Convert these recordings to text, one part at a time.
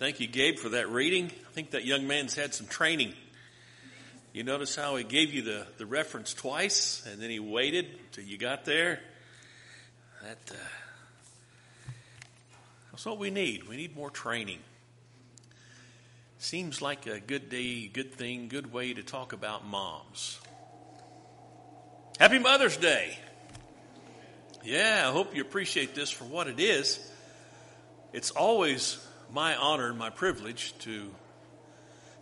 Thank you, Gabe, for that reading. I think that young man's had some training. You notice how he gave you the, the reference twice and then he waited till you got there? That, uh, that's what we need. We need more training. Seems like a good day, good thing, good way to talk about moms. Happy Mother's Day. Yeah, I hope you appreciate this for what it is. It's always my honor and my privilege to,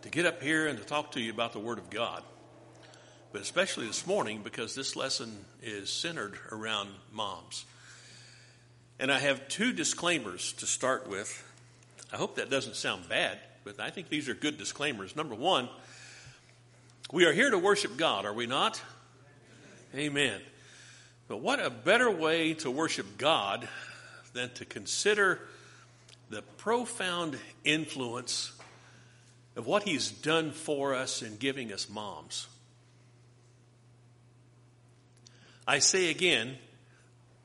to get up here and to talk to you about the Word of God. But especially this morning because this lesson is centered around moms. And I have two disclaimers to start with. I hope that doesn't sound bad, but I think these are good disclaimers. Number one, we are here to worship God, are we not? Amen. But what a better way to worship God than to consider the profound influence of what he's done for us in giving us moms. I say again,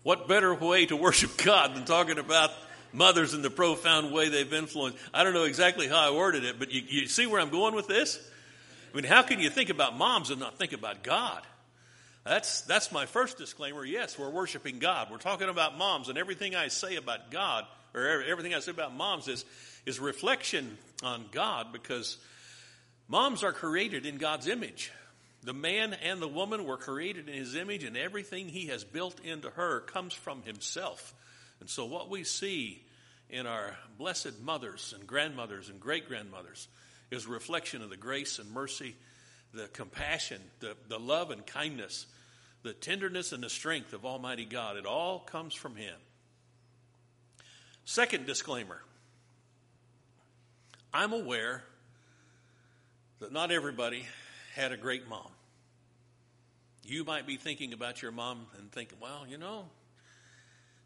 what better way to worship God than talking about mothers in the profound way they've influenced? I don't know exactly how I worded it, but you, you see where I'm going with this? I mean, how can you think about moms and not think about God? That's, that's my first disclaimer. Yes, we're worshiping God. We're talking about moms, and everything I say about God or everything I said about moms is, is reflection on God because moms are created in God's image. The man and the woman were created in his image, and everything he has built into her comes from himself. And so, what we see in our blessed mothers and grandmothers and great grandmothers is a reflection of the grace and mercy, the compassion, the, the love and kindness, the tenderness and the strength of Almighty God. It all comes from Him. Second disclaimer I'm aware that not everybody had a great mom. You might be thinking about your mom and thinking, well, you know,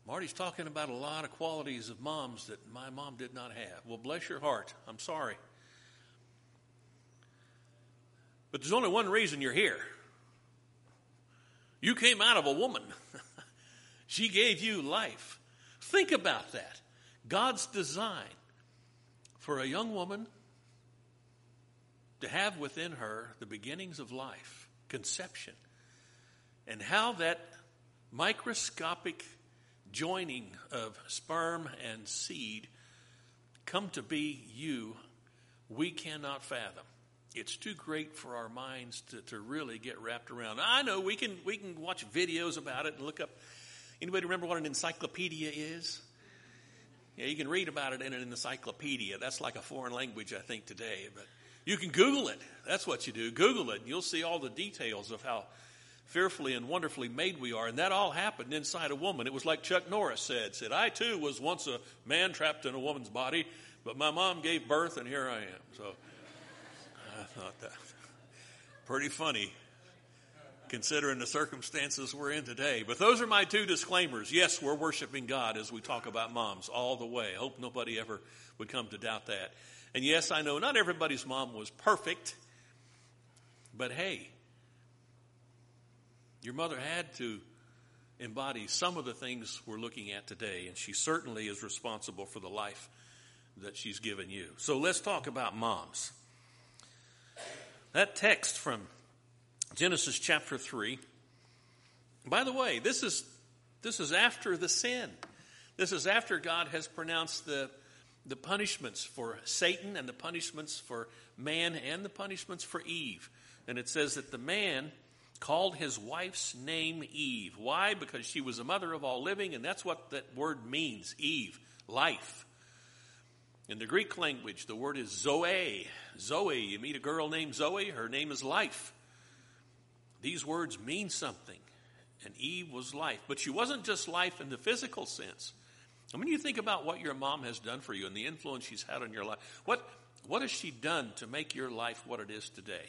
Marty's talking about a lot of qualities of moms that my mom did not have. Well, bless your heart. I'm sorry. But there's only one reason you're here. You came out of a woman. she gave you life. Think about that. God's design for a young woman to have within her the beginnings of life, conception, and how that microscopic joining of sperm and seed come to be you, we cannot fathom. It's too great for our minds to, to really get wrapped around. I know we can we can watch videos about it and look up. Anybody remember what an encyclopedia is? Yeah, you can read about it in an encyclopedia. That's like a foreign language, I think, today. But you can Google it. That's what you do. Google it, you'll see all the details of how fearfully and wonderfully made we are. And that all happened inside a woman. It was like Chuck Norris said, said, I too was once a man trapped in a woman's body, but my mom gave birth and here I am. So I thought that pretty funny considering the circumstances we're in today. But those are my two disclaimers. Yes, we're worshiping God as we talk about moms all the way. I hope nobody ever would come to doubt that. And yes, I know not everybody's mom was perfect, but hey, your mother had to embody some of the things we're looking at today, and she certainly is responsible for the life that she's given you. So let's talk about moms. That text from Genesis chapter 3. By the way, this is, this is after the sin. This is after God has pronounced the, the punishments for Satan and the punishments for man and the punishments for Eve. And it says that the man called his wife's name Eve. Why? Because she was the mother of all living, and that's what that word means Eve, life. In the Greek language, the word is Zoe. Zoe. You meet a girl named Zoe, her name is life. These words mean something. And Eve was life. But she wasn't just life in the physical sense. I mean, you think about what your mom has done for you and the influence she's had on your life. What, what has she done to make your life what it is today?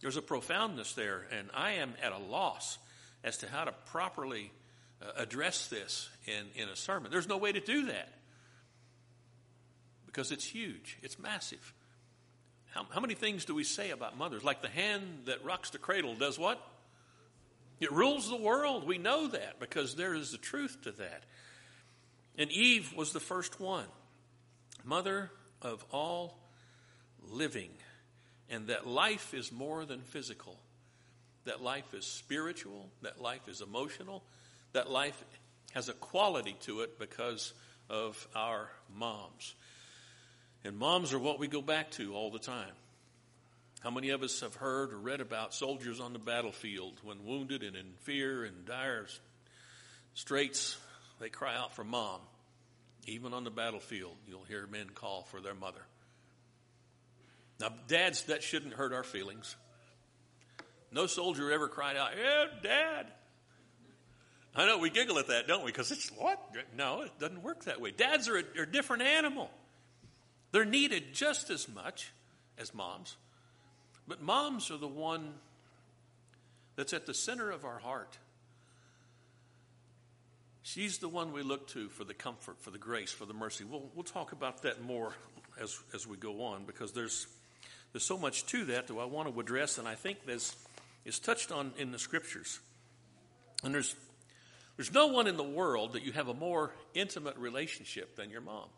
There's a profoundness there, and I am at a loss as to how to properly uh, address this in, in a sermon. There's no way to do that because it's huge, it's massive. How, how many things do we say about mothers? Like the hand that rocks the cradle does what? It rules the world. We know that because there is the truth to that. And Eve was the first one. mother of all living, and that life is more than physical, that life is spiritual, that life is emotional, that life has a quality to it because of our moms. And moms are what we go back to all the time. How many of us have heard or read about soldiers on the battlefield when wounded and in fear and dire straits, they cry out for mom. Even on the battlefield, you'll hear men call for their mother. Now, dads, that shouldn't hurt our feelings. No soldier ever cried out, Yeah, dad. I know we giggle at that, don't we? Because it's what? No, it doesn't work that way. Dads are a, are a different animal. They're needed just as much as moms. But moms are the one that's at the center of our heart. She's the one we look to for the comfort, for the grace, for the mercy. We'll, we'll talk about that more as, as we go on because there's, there's so much to that that I want to address, and I think this is touched on in the scriptures. And there's, there's no one in the world that you have a more intimate relationship than your mom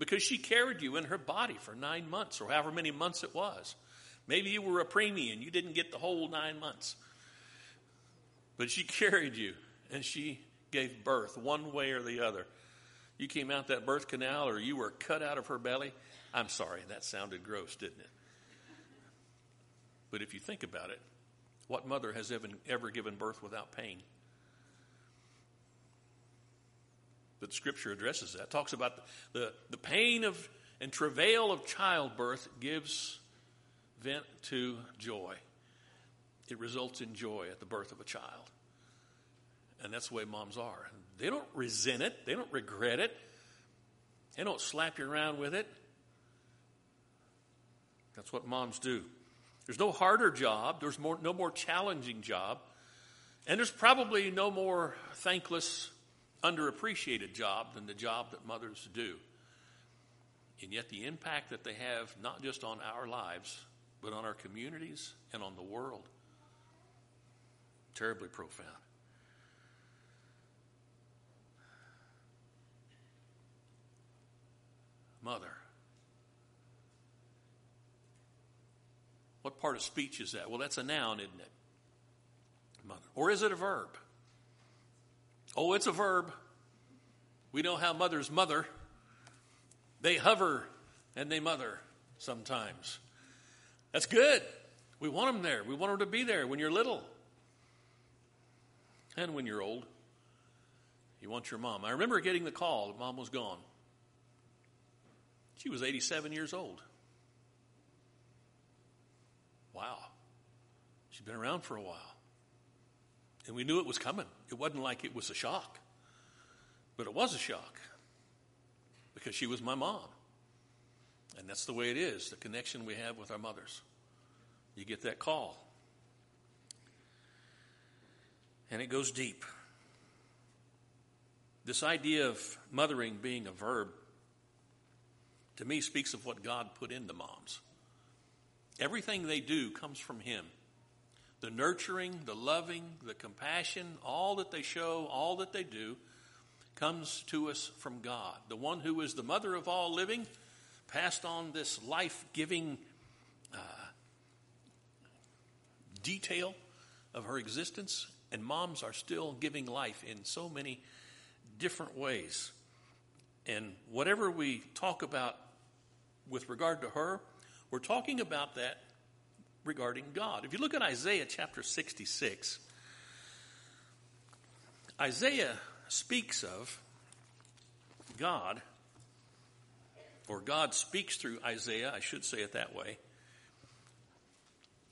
because she carried you in her body for nine months or however many months it was. Maybe you were a preemie and you didn't get the whole nine months. But she carried you and she gave birth one way or the other. You came out that birth canal or you were cut out of her belly. I'm sorry, that sounded gross, didn't it? But if you think about it, what mother has ever, ever given birth without pain? But Scripture addresses that. Talks about the, the, the pain of and travail of childbirth gives vent to joy. It results in joy at the birth of a child. And that's the way moms are. They don't resent it, they don't regret it, they don't slap you around with it. That's what moms do. There's no harder job, there's more, no more challenging job, and there's probably no more thankless, underappreciated job than the job that mothers do. And yet, the impact that they have, not just on our lives, but on our communities and on the world. Terribly profound. Mother. What part of speech is that? Well, that's a noun, isn't it? Mother. Or is it a verb? Oh, it's a verb. We know how mothers mother. They hover and they mother sometimes. That's good. We want them there. We want them to be there when you're little and when you're old. You want your mom. I remember getting the call that mom was gone. She was 87 years old. Wow. She'd been around for a while. And we knew it was coming. It wasn't like it was a shock, but it was a shock because she was my mom. And that's the way it is the connection we have with our mothers. You get that call, and it goes deep. This idea of mothering being a verb, to me, speaks of what God put into moms. Everything they do comes from Him. The nurturing, the loving, the compassion, all that they show, all that they do, comes to us from God. The one who is the mother of all living passed on this life giving uh, detail of her existence, and moms are still giving life in so many different ways. And whatever we talk about with regard to her, we're talking about that regarding God. If you look at Isaiah chapter 66, Isaiah speaks of God or God speaks through Isaiah, I should say it that way,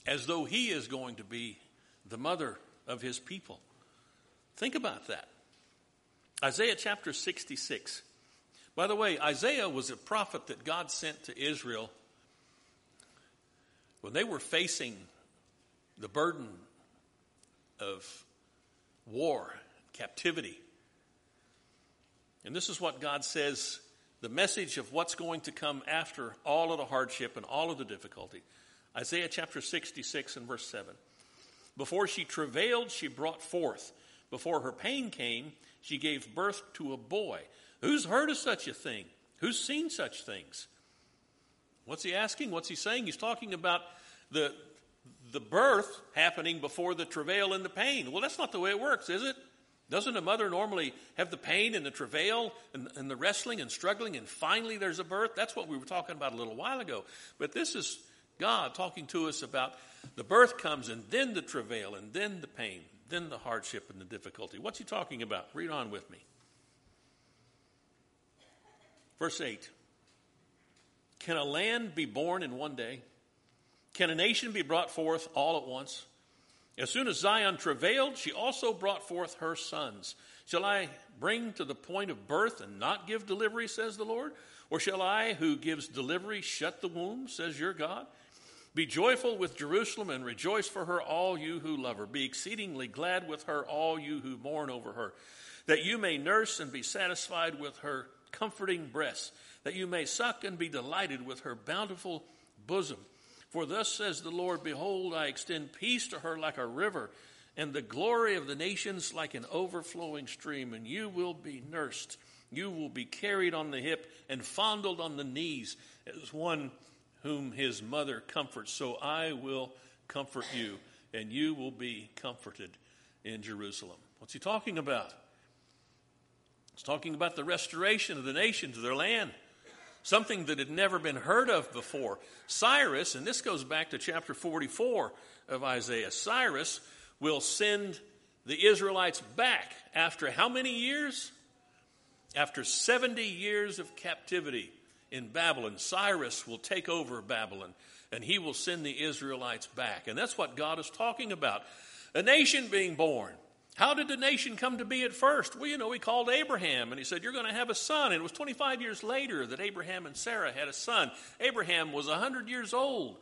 as though he is going to be the mother of his people. Think about that. Isaiah chapter 66. By the way, Isaiah was a prophet that God sent to Israel when they were facing the burden of war, captivity. And this is what God says the message of what's going to come after all of the hardship and all of the difficulty. Isaiah chapter 66 and verse 7. Before she travailed, she brought forth. Before her pain came, she gave birth to a boy. Who's heard of such a thing? Who's seen such things? What's he asking? What's he saying? He's talking about the, the birth happening before the travail and the pain. Well, that's not the way it works, is it? Doesn't a mother normally have the pain and the travail and, and, the wrestling and struggling, and finally there's a birth? That's what we were talking about a little while ago. But this is God talking to us about the birth comes, and then the travail, and then the pain, then the hardship and the difficulty. What's he talking about? Read on with me. Verse 8 Can a land be born in one day? Can a nation be brought forth all at once? As soon as Zion travailed, she also brought forth her sons. Shall I bring to the point of birth and not give delivery, says the Lord? Or shall I, who gives delivery, shut the womb, says your God? Be joyful with Jerusalem and rejoice for her, all you who love her. Be exceedingly glad with her, all you who mourn over her, that you may nurse and be satisfied with her comforting breasts, that you may suck and be delighted with her bountiful bosom. For thus says the Lord Behold, I extend peace to her like a river, and the glory of the nations like an overflowing stream, and you will be nursed. You will be carried on the hip and fondled on the knees as one whom his mother comforts. So I will comfort you, and you will be comforted in Jerusalem. What's he talking about? He's talking about the restoration of the nation to their land something that had never been heard of before. Cyrus, and this goes back to chapter 44 of Isaiah, Cyrus will send the Israelites back after how many years? After 70 years of captivity in Babylon, Cyrus will take over Babylon and he will send the Israelites back. And that's what God is talking about. A nation being born. How did the nation come to be at first? Well, you know, he called Abraham and he said, You're going to have a son. And it was 25 years later that Abraham and Sarah had a son. Abraham was 100 years old.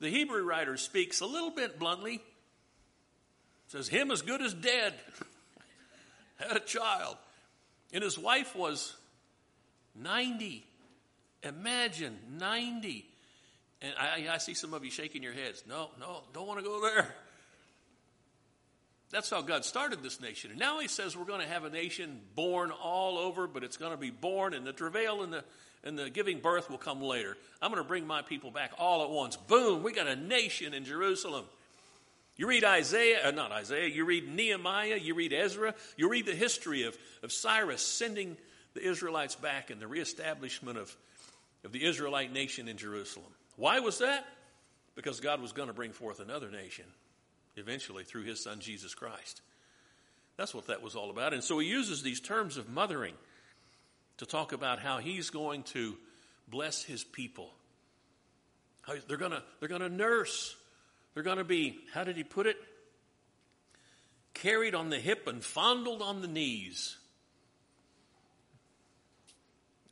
The Hebrew writer speaks a little bit bluntly. Says, Him as good as dead. had a child. And his wife was 90. Imagine 90. And I, I see some of you shaking your heads. No, no, don't want to go there. That's how God started this nation. And now he says we're going to have a nation born all over, but it's going to be born, and the travail and the, and the giving birth will come later. I'm going to bring my people back all at once. Boom, we got a nation in Jerusalem. You read Isaiah, uh, not Isaiah, you read Nehemiah, you read Ezra, you read the history of, of Cyrus sending the Israelites back and the reestablishment of, of the Israelite nation in Jerusalem. Why was that? Because God was going to bring forth another nation eventually through his son Jesus Christ. That's what that was all about. And so he uses these terms of mothering to talk about how he's going to bless his people. How they're going to they're going to nurse. They're going to be, how did he put it? Carried on the hip and fondled on the knees.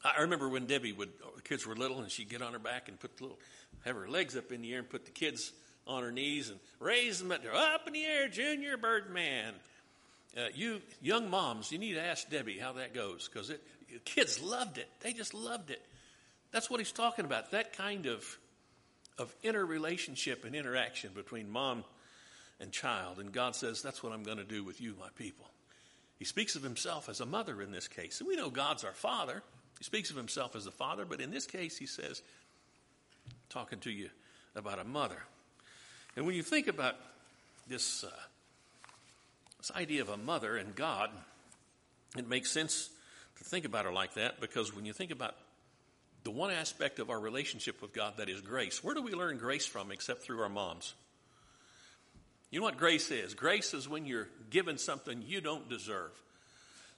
I remember when Debbie would, the kids were little, and she'd get on her back and put the little, have her legs up in the air and put the kids on her knees and raise them up in the air, Junior Birdman. Uh, you young moms, you need to ask Debbie how that goes because kids loved it. They just loved it. That's what he's talking about. That kind of of interrelationship and interaction between mom and child. And God says, That's what I'm going to do with you, my people. He speaks of himself as a mother in this case. And we know God's our father. He speaks of himself as a father, but in this case, he says, talking to you about a mother. And when you think about this, uh, this idea of a mother and God, it makes sense to think about her like that because when you think about the one aspect of our relationship with God that is grace, where do we learn grace from except through our moms? You know what grace is? Grace is when you're given something you don't deserve.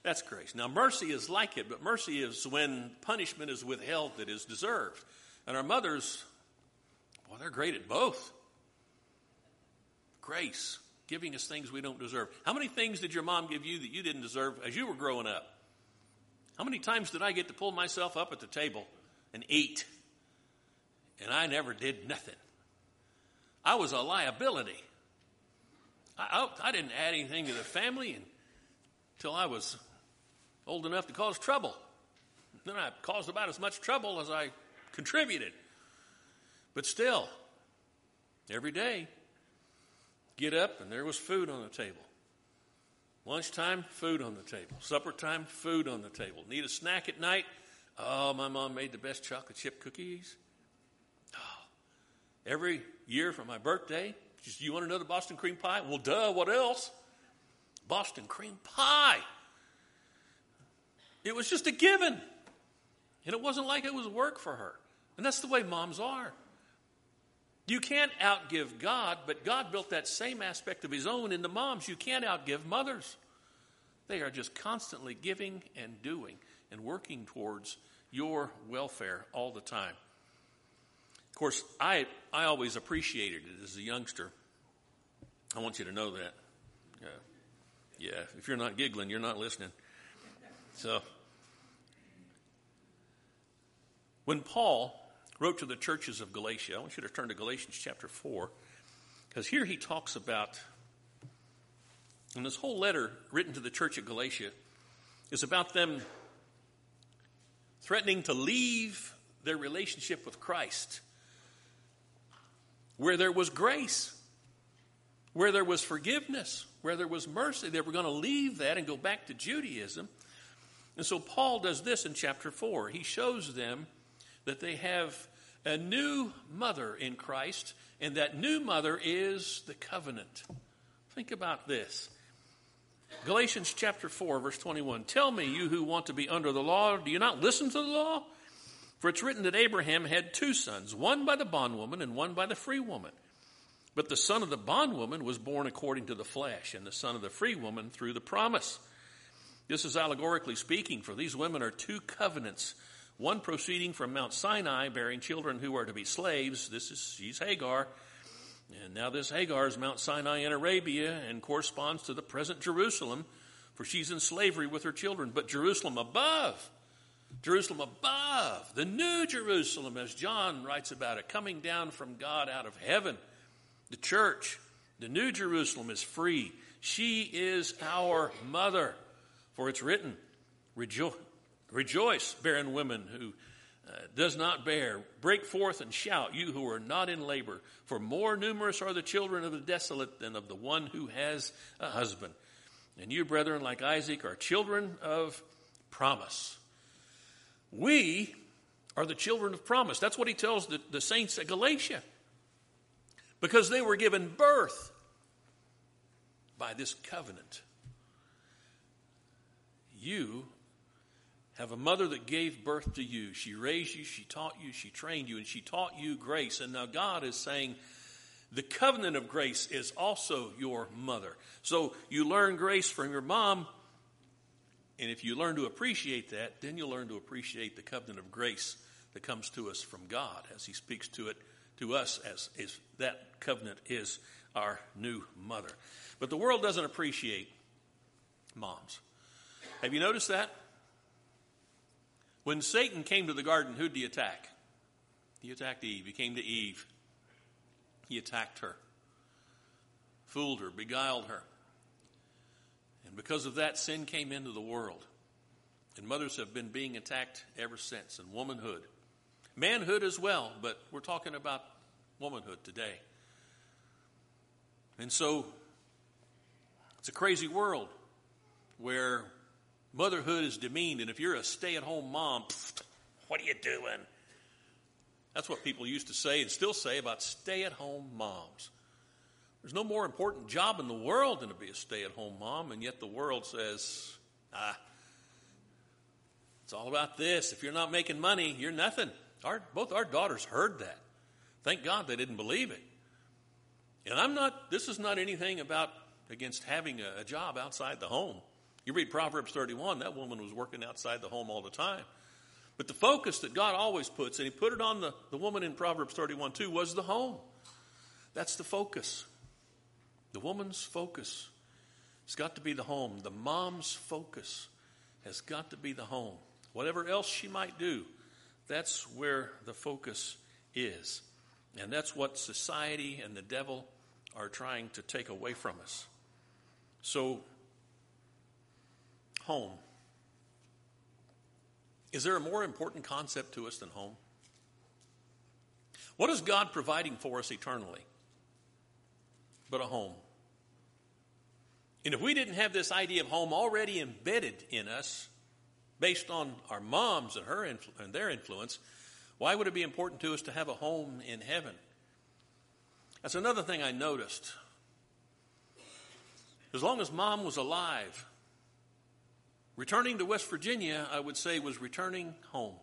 That's grace. Now, mercy is like it, but mercy is when punishment is withheld that is deserved. And our mothers, well, they're great at both. Grace, giving us things we don't deserve. How many things did your mom give you that you didn't deserve as you were growing up? How many times did I get to pull myself up at the table and eat? And I never did nothing. I was a liability. I, I, I didn't add anything to the family until I was old enough to cause trouble. Then I caused about as much trouble as I contributed. But still, every day, get up and there was food on the table. Lunchtime, food on the table. Supper time, food on the table. Need a snack at night, Oh, my mom made the best chocolate chip cookies. Oh, every year for my birthday, just, you want another Boston cream pie? Well, duh, what else? Boston cream pie. It was just a given. And it wasn't like it was work for her. And that's the way moms are. You can't outgive God, but God built that same aspect of His own into moms. You can't outgive mothers. They are just constantly giving and doing and working towards your welfare all the time. Of course, I, I always appreciated it as a youngster. I want you to know that. Yeah. yeah, if you're not giggling, you're not listening. So, when Paul wrote to the churches of Galatia, I want you to turn to Galatians chapter 4, because here he talks about, and this whole letter written to the church at Galatia is about them threatening to leave their relationship with Christ, where there was grace, where there was forgiveness, where there was mercy. They were going to leave that and go back to Judaism. And so Paul does this in chapter 4. He shows them that they have a new mother in Christ, and that new mother is the covenant. Think about this. Galatians chapter 4, verse 21. Tell me, you who want to be under the law, do you not listen to the law? For it's written that Abraham had two sons, one by the bondwoman and one by the free woman. But the son of the bondwoman was born according to the flesh, and the son of the free woman through the promise. This is allegorically speaking, for these women are two covenants, one proceeding from Mount Sinai, bearing children who are to be slaves. This is, she's Hagar and now this Hagar is Mount Sinai in Arabia and corresponds to the present Jerusalem, for she's in slavery with her children. But Jerusalem above, Jerusalem above, the new Jerusalem, as John writes about it, coming down from God out of heaven, the church, the new Jerusalem is free. She is our mother, for it's written, Rejo- Rejoice, barren women who uh, does not bear, break forth and shout, you who are not in labor, for more numerous are the children of the desolate than of the one who has a husband. And you, brethren, like Isaac, are children of promise. We are the children of promise. That's what he tells the, the saints at Galatia. Because they were given birth by this covenant. You have a mother that gave birth to you. She raised you, she taught you, she trained you, and she taught you grace. And now God is saying, the covenant of grace is also your mother. So you learn grace from your mom, and if you learn to appreciate that, then you'll learn to appreciate the covenant of grace that comes to us from God as He speaks to it to us as, as that covenant is our new mother. But the world doesn't appreciate moms. Have you noticed that? When Satan came to the garden, who'd he attack? He attacked Eve. He came to Eve. He attacked her, fooled her, beguiled her. And because of that, sin came into the world. And mothers have been being attacked ever since, and womanhood. Manhood as well, but we're talking about womanhood today. And so, it's a crazy world where Motherhood is demeaned, and if you're a stay at home mom, what are you doing? That's what people used to say and still say about stay at home moms. There's no more important job in the world than to be a stay at home mom, and yet the world says, ah, it's all about this. If you're not making money, you're nothing. Our, both our daughters heard that. Thank God they didn't believe it. And I'm not, this is not anything about against having a, a job outside the home. You read Proverbs 31, that woman was working outside the home all the time. But the focus that God always puts, and He put it on the, the woman in Proverbs 31 too, was the home. That's the focus. The woman's focus has got to be the home. The mom's focus has got to be the home. Whatever else she might do, that's where the focus is. And that's what society and the devil are trying to take away from us. So home. Is there a more important concept to us than home? What is God providing for us eternally but a home? And if we didn't have this idea of home already embedded in us, based on our moms and her influ- and their influence, why would it be important to us to have a home in heaven? That's another thing I noticed. As long as mom was alive, returning to West Virginia, I would say, was returning home.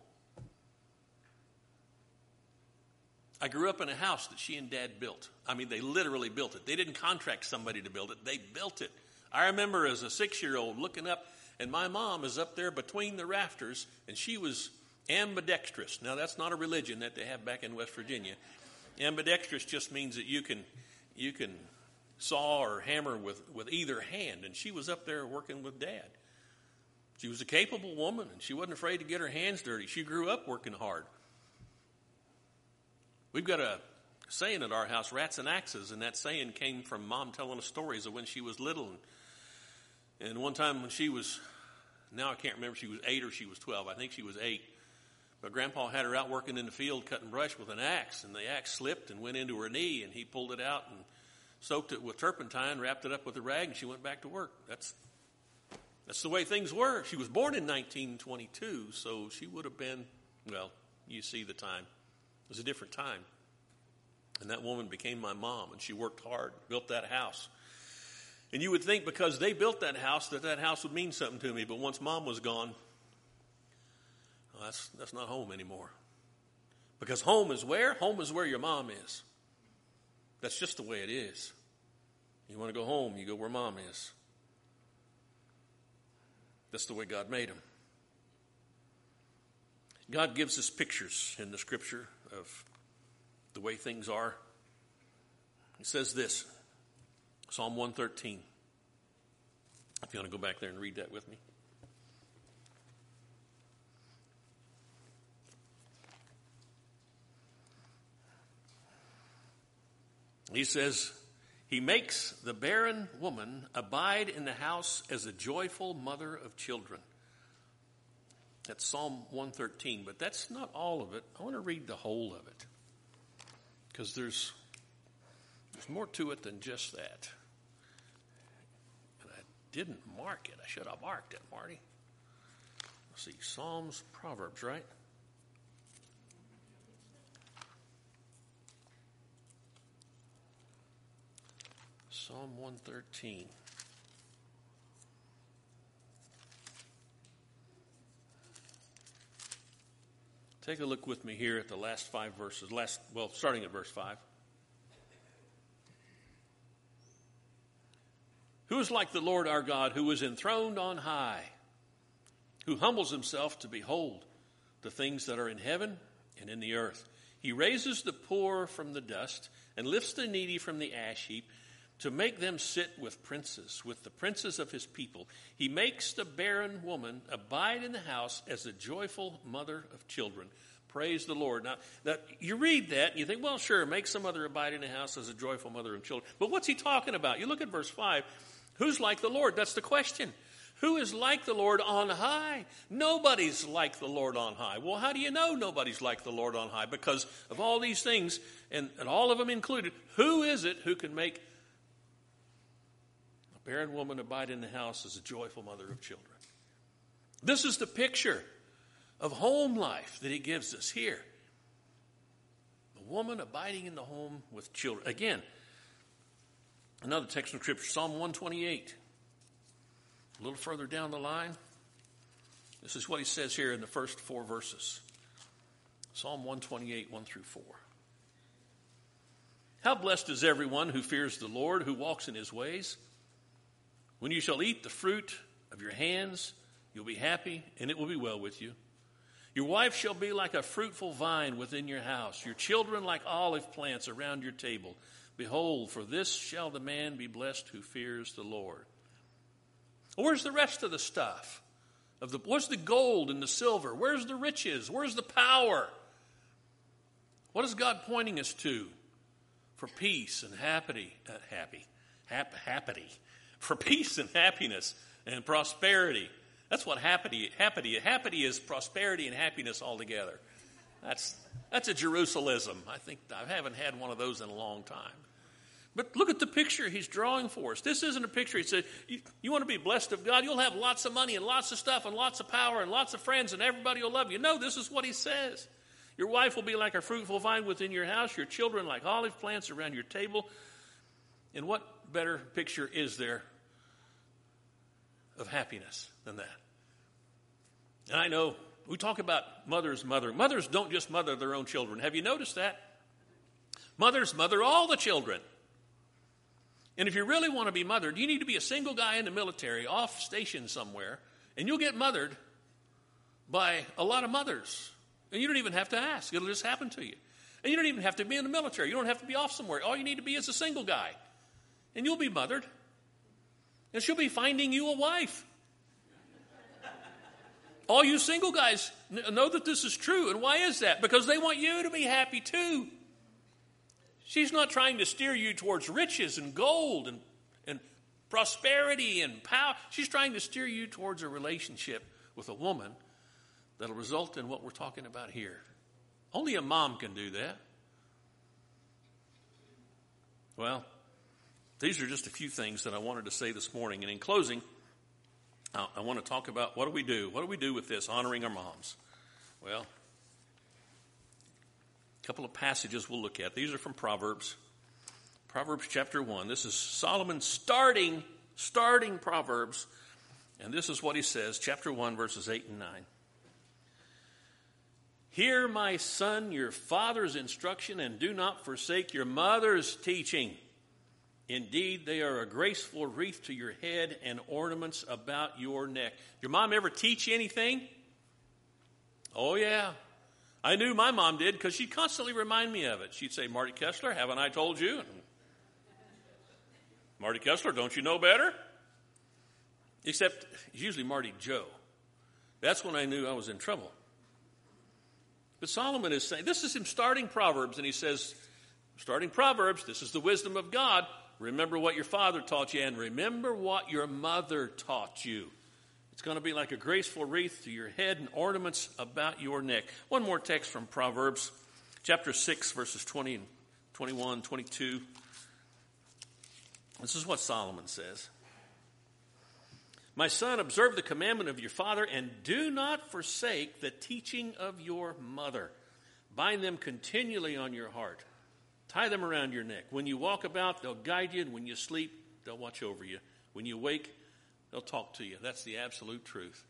I grew up in a house that she and dad built. I mean, they literally built it. They didn't contract somebody to build it, they built it. I remember as a six year old looking up, and my mom is up there between the rafters, and she was ambidextrous. Now, that's not a religion that they have back in West Virginia. Ambidextrous just means that you can, you can saw or hammer with, with either hand, and she was up there working with dad. She was a capable woman, and she wasn't afraid to get her hands dirty. She grew up working hard. We've got a saying at our house, rats and axes, and that saying came from mom telling us stories of when she was little. And, and one time when she was, now I can't remember she was eight or she was 12. I think she was eight. But Grandpa had her out working in the field cutting brush with an axe, and the axe slipped and went into her knee, and he pulled it out and soaked it with turpentine, wrapped it up with a rag, and she went back to work. That's that's the way things were. She was born in 1922, so she would have been, well, you see the time. It was a different time. And that woman became my mom, and she worked hard, built that house. And you would think because they built that house that that house would mean something to me, but once mom was gone, well, that's, that's not home anymore. Because home is where? Home is where your mom is. That's just the way it is. You want to go home, you go where mom is. That's the way God made them. God gives us pictures in the scripture of the way things are. He says this Psalm 113. If you want to go back there and read that with me. He says, He makes the barren woman abide in the house as a joyful mother of children. That's Psalm 113, but that's not all of it. I want to read the whole of it because there's, there's more to it than just that. And I didn't mark it. I should have marked it, Marty. Let's see, Psalms, Proverbs, right? Psalm 113. Take a look with me here at the last five verses, last well, starting at verse 5. Who is like the Lord our God, who is enthroned on high, who humbles himself to behold the things that are in heaven and in the earth? He raises the poor from the dust and lifts the needy from the ash heap to make them sit with princes, with the princes of his people. He makes the barren woman abide in the house as a joyful mother of children. Praise the Lord. Now, now you read that and you think, well, sure, make some mother abide in the house as a joyful mother of children. But what's he talking about? You look at verse 5. Who's like the Lord? That's the question. Who is like the Lord on high? Nobody's like the Lord on high. Well, how do you know nobody's like the Lord on high? Because of all these things, and, and all of them included, who is it who can make barren woman abide in the house as a joyful mother of children. This is the picture of home life that he gives us here. A woman abiding in the home with children. Again, another text from Scripture, Psalm 128. A little further down the line, this is what he says here in the first four verses Psalm 128, 1 through 4. How blessed is everyone who fears the Lord, who walks in his ways. When you shall eat the fruit of your hands, you'll be happy, and it will be well with you. Your wife shall be like a fruitful vine within your house, your children like olive plants around your table. Behold, for this shall the man be blessed who fears the Lord. Where's the rest of the stuff? Of the, where's the gold and the silver? Where's the riches? Where's the power? What is God pointing us to for peace and happy, uh, happy, hap, happy, for peace and happiness and prosperity. That's what happy, happy, happy is prosperity and happiness all together. That's, that's a Jerusalem. I think I haven't had one of those in a long time. But look at the picture he's drawing for us. This isn't a picture. He said, you, you, want to be blessed of God? You'll have lots of money and lots of stuff and lots of power and lots of friends and everybody will love you. No, this is what he says. Your wife will be like a fruitful vine within your house, your children like olive plants around your table. And what better picture is there of happiness than that? And I know we talk about mothers mother. Mothers don't just mother their own children. Have you noticed that? Mothers mother all the children. And if you really want to be mothered, you need to be a single guy in the military off station somewhere, and you'll get mothered by a lot of mothers. And you don't even have to ask, it'll just happen to you. And you don't even have to be in the military, you don't have to be off somewhere. All you need to be is a single guy, and you'll be mothered. And she'll be finding you a wife. All you single guys know that this is true. And why is that? Because they want you to be happy too. She's not trying to steer you towards riches and gold and, and prosperity and power. She's trying to steer you towards a relationship with a woman that'll result in what we're talking about here. Only a mom can do that. Well, these are just a few things that I wanted to say this morning. And in closing, I want to talk about what do we do? What do we do with this, honoring our moms? Well, a couple of passages we'll look at. These are from Proverbs. Proverbs chapter 1. This is Solomon starting, starting Proverbs. And this is what he says, chapter 1, verses 8 and 9. Hear, my son, your father's instruction, and do not forsake your mother's teaching Indeed, they are a graceful wreath to your head and ornaments about your neck. Your mom ever teach you anything? Oh, yeah. I knew my mom did because she'd constantly remind me of it. She'd say, Marty Kessler, haven't I told you? Marty Kessler, don't you know better? Except, it's usually Marty Joe. That's when I knew I was in trouble. But Solomon is saying, this is him starting Proverbs, and he says, starting Proverbs, this is the wisdom of God. Remember what your father taught you, and remember what your mother taught you. It's going to be like a graceful wreath to your head and ornaments about your neck. One more text from Proverbs, chapter 6, verses 20 and 21, 22. This is what Solomon says. My son, observe the commandment of your father and do not forsake the teaching of your mother. Bind them continually on your heart. Tie them around your neck. When you walk about, they'll guide you, and when you sleep, they'll watch over you. When you wake, they'll talk to you. That's the absolute truth.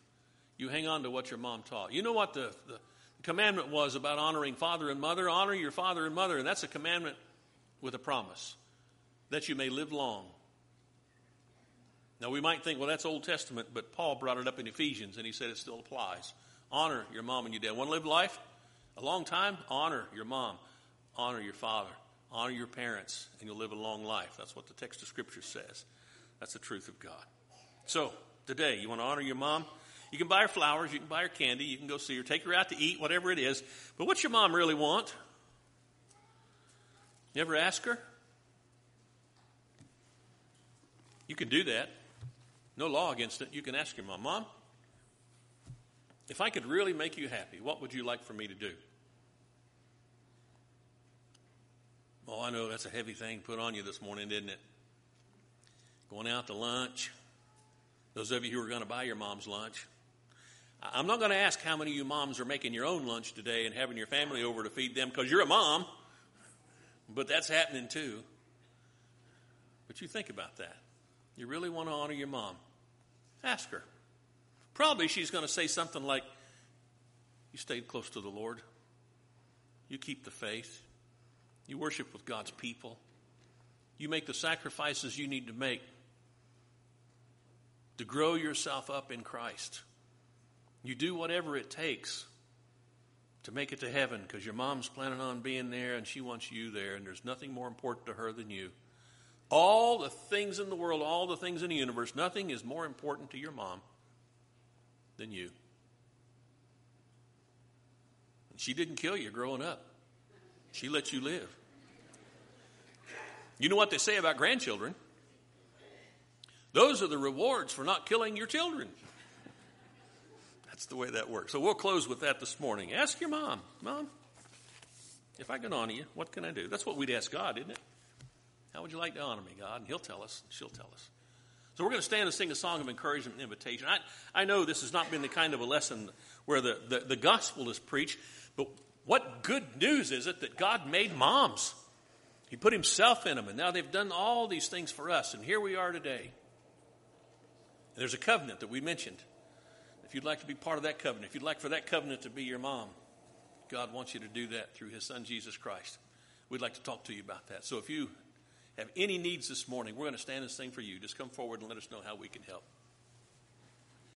You hang on to what your mom taught. You know what the, the commandment was about honoring father and mother? Honor your father and mother, and that's a commandment with a promise that you may live long. Now, we might think, well, that's Old Testament, but Paul brought it up in Ephesians, and he said it still applies. Honor your mom and your dad. Want to live life? A long time? Honor your mom. Honor your father. Honor your parents, and you'll live a long life. That's what the text of Scripture says. That's the truth of God. So, today, you want to honor your mom? You can buy her flowers, you can buy her candy, you can go see her, take her out to eat, whatever it is. But what's your mom really want? You ever ask her? You can do that. No law against it. You can ask your mom, Mom, if I could really make you happy, what would you like for me to do? Oh, I know that's a heavy thing put on you this morning, didn't it? Going out to lunch. Those of you who are going to buy your mom's lunch. I'm not going to ask how many of you moms are making your own lunch today and having your family over to feed them because you're a mom, but that's happening too. But you think about that. You really want to honor your mom. Ask her. Probably she's going to say something like, You stayed close to the Lord, you keep the faith, you worship with God's people. You make the sacrifices you need to make to grow yourself up in Christ. You do whatever it takes to make it to heaven because your mom's planning on being there and she wants you there, and there's nothing more important to her than you. All the things in the world, all the things in the universe, nothing is more important to your mom than you. And She didn't kill you growing up, she let you live. You know what they say about grandchildren? Those are the rewards for not killing your children. That's the way that works. So we'll close with that this morning. Ask your mom, Mom, if I can honor you, what can I do? That's what we'd ask God, isn't it? How would you like to honor me, God? And He'll tell us, she'll tell us. So we're going to stand and sing a song of encouragement and invitation. I, I know this has not been the kind of a lesson where the, the, the gospel is preached, but what good news is it that God made moms? He put Himself in them, and now they've done all these things for us, and here we are today. And there's a covenant that we mentioned. If you'd like to be part of that covenant, if you'd like for that covenant to be your mom, God wants you to do that through His Son, Jesus Christ. We'd like to talk to you about that. So if you have any needs this morning, we're going to stand and sing for you. Just come forward and let us know how we can help.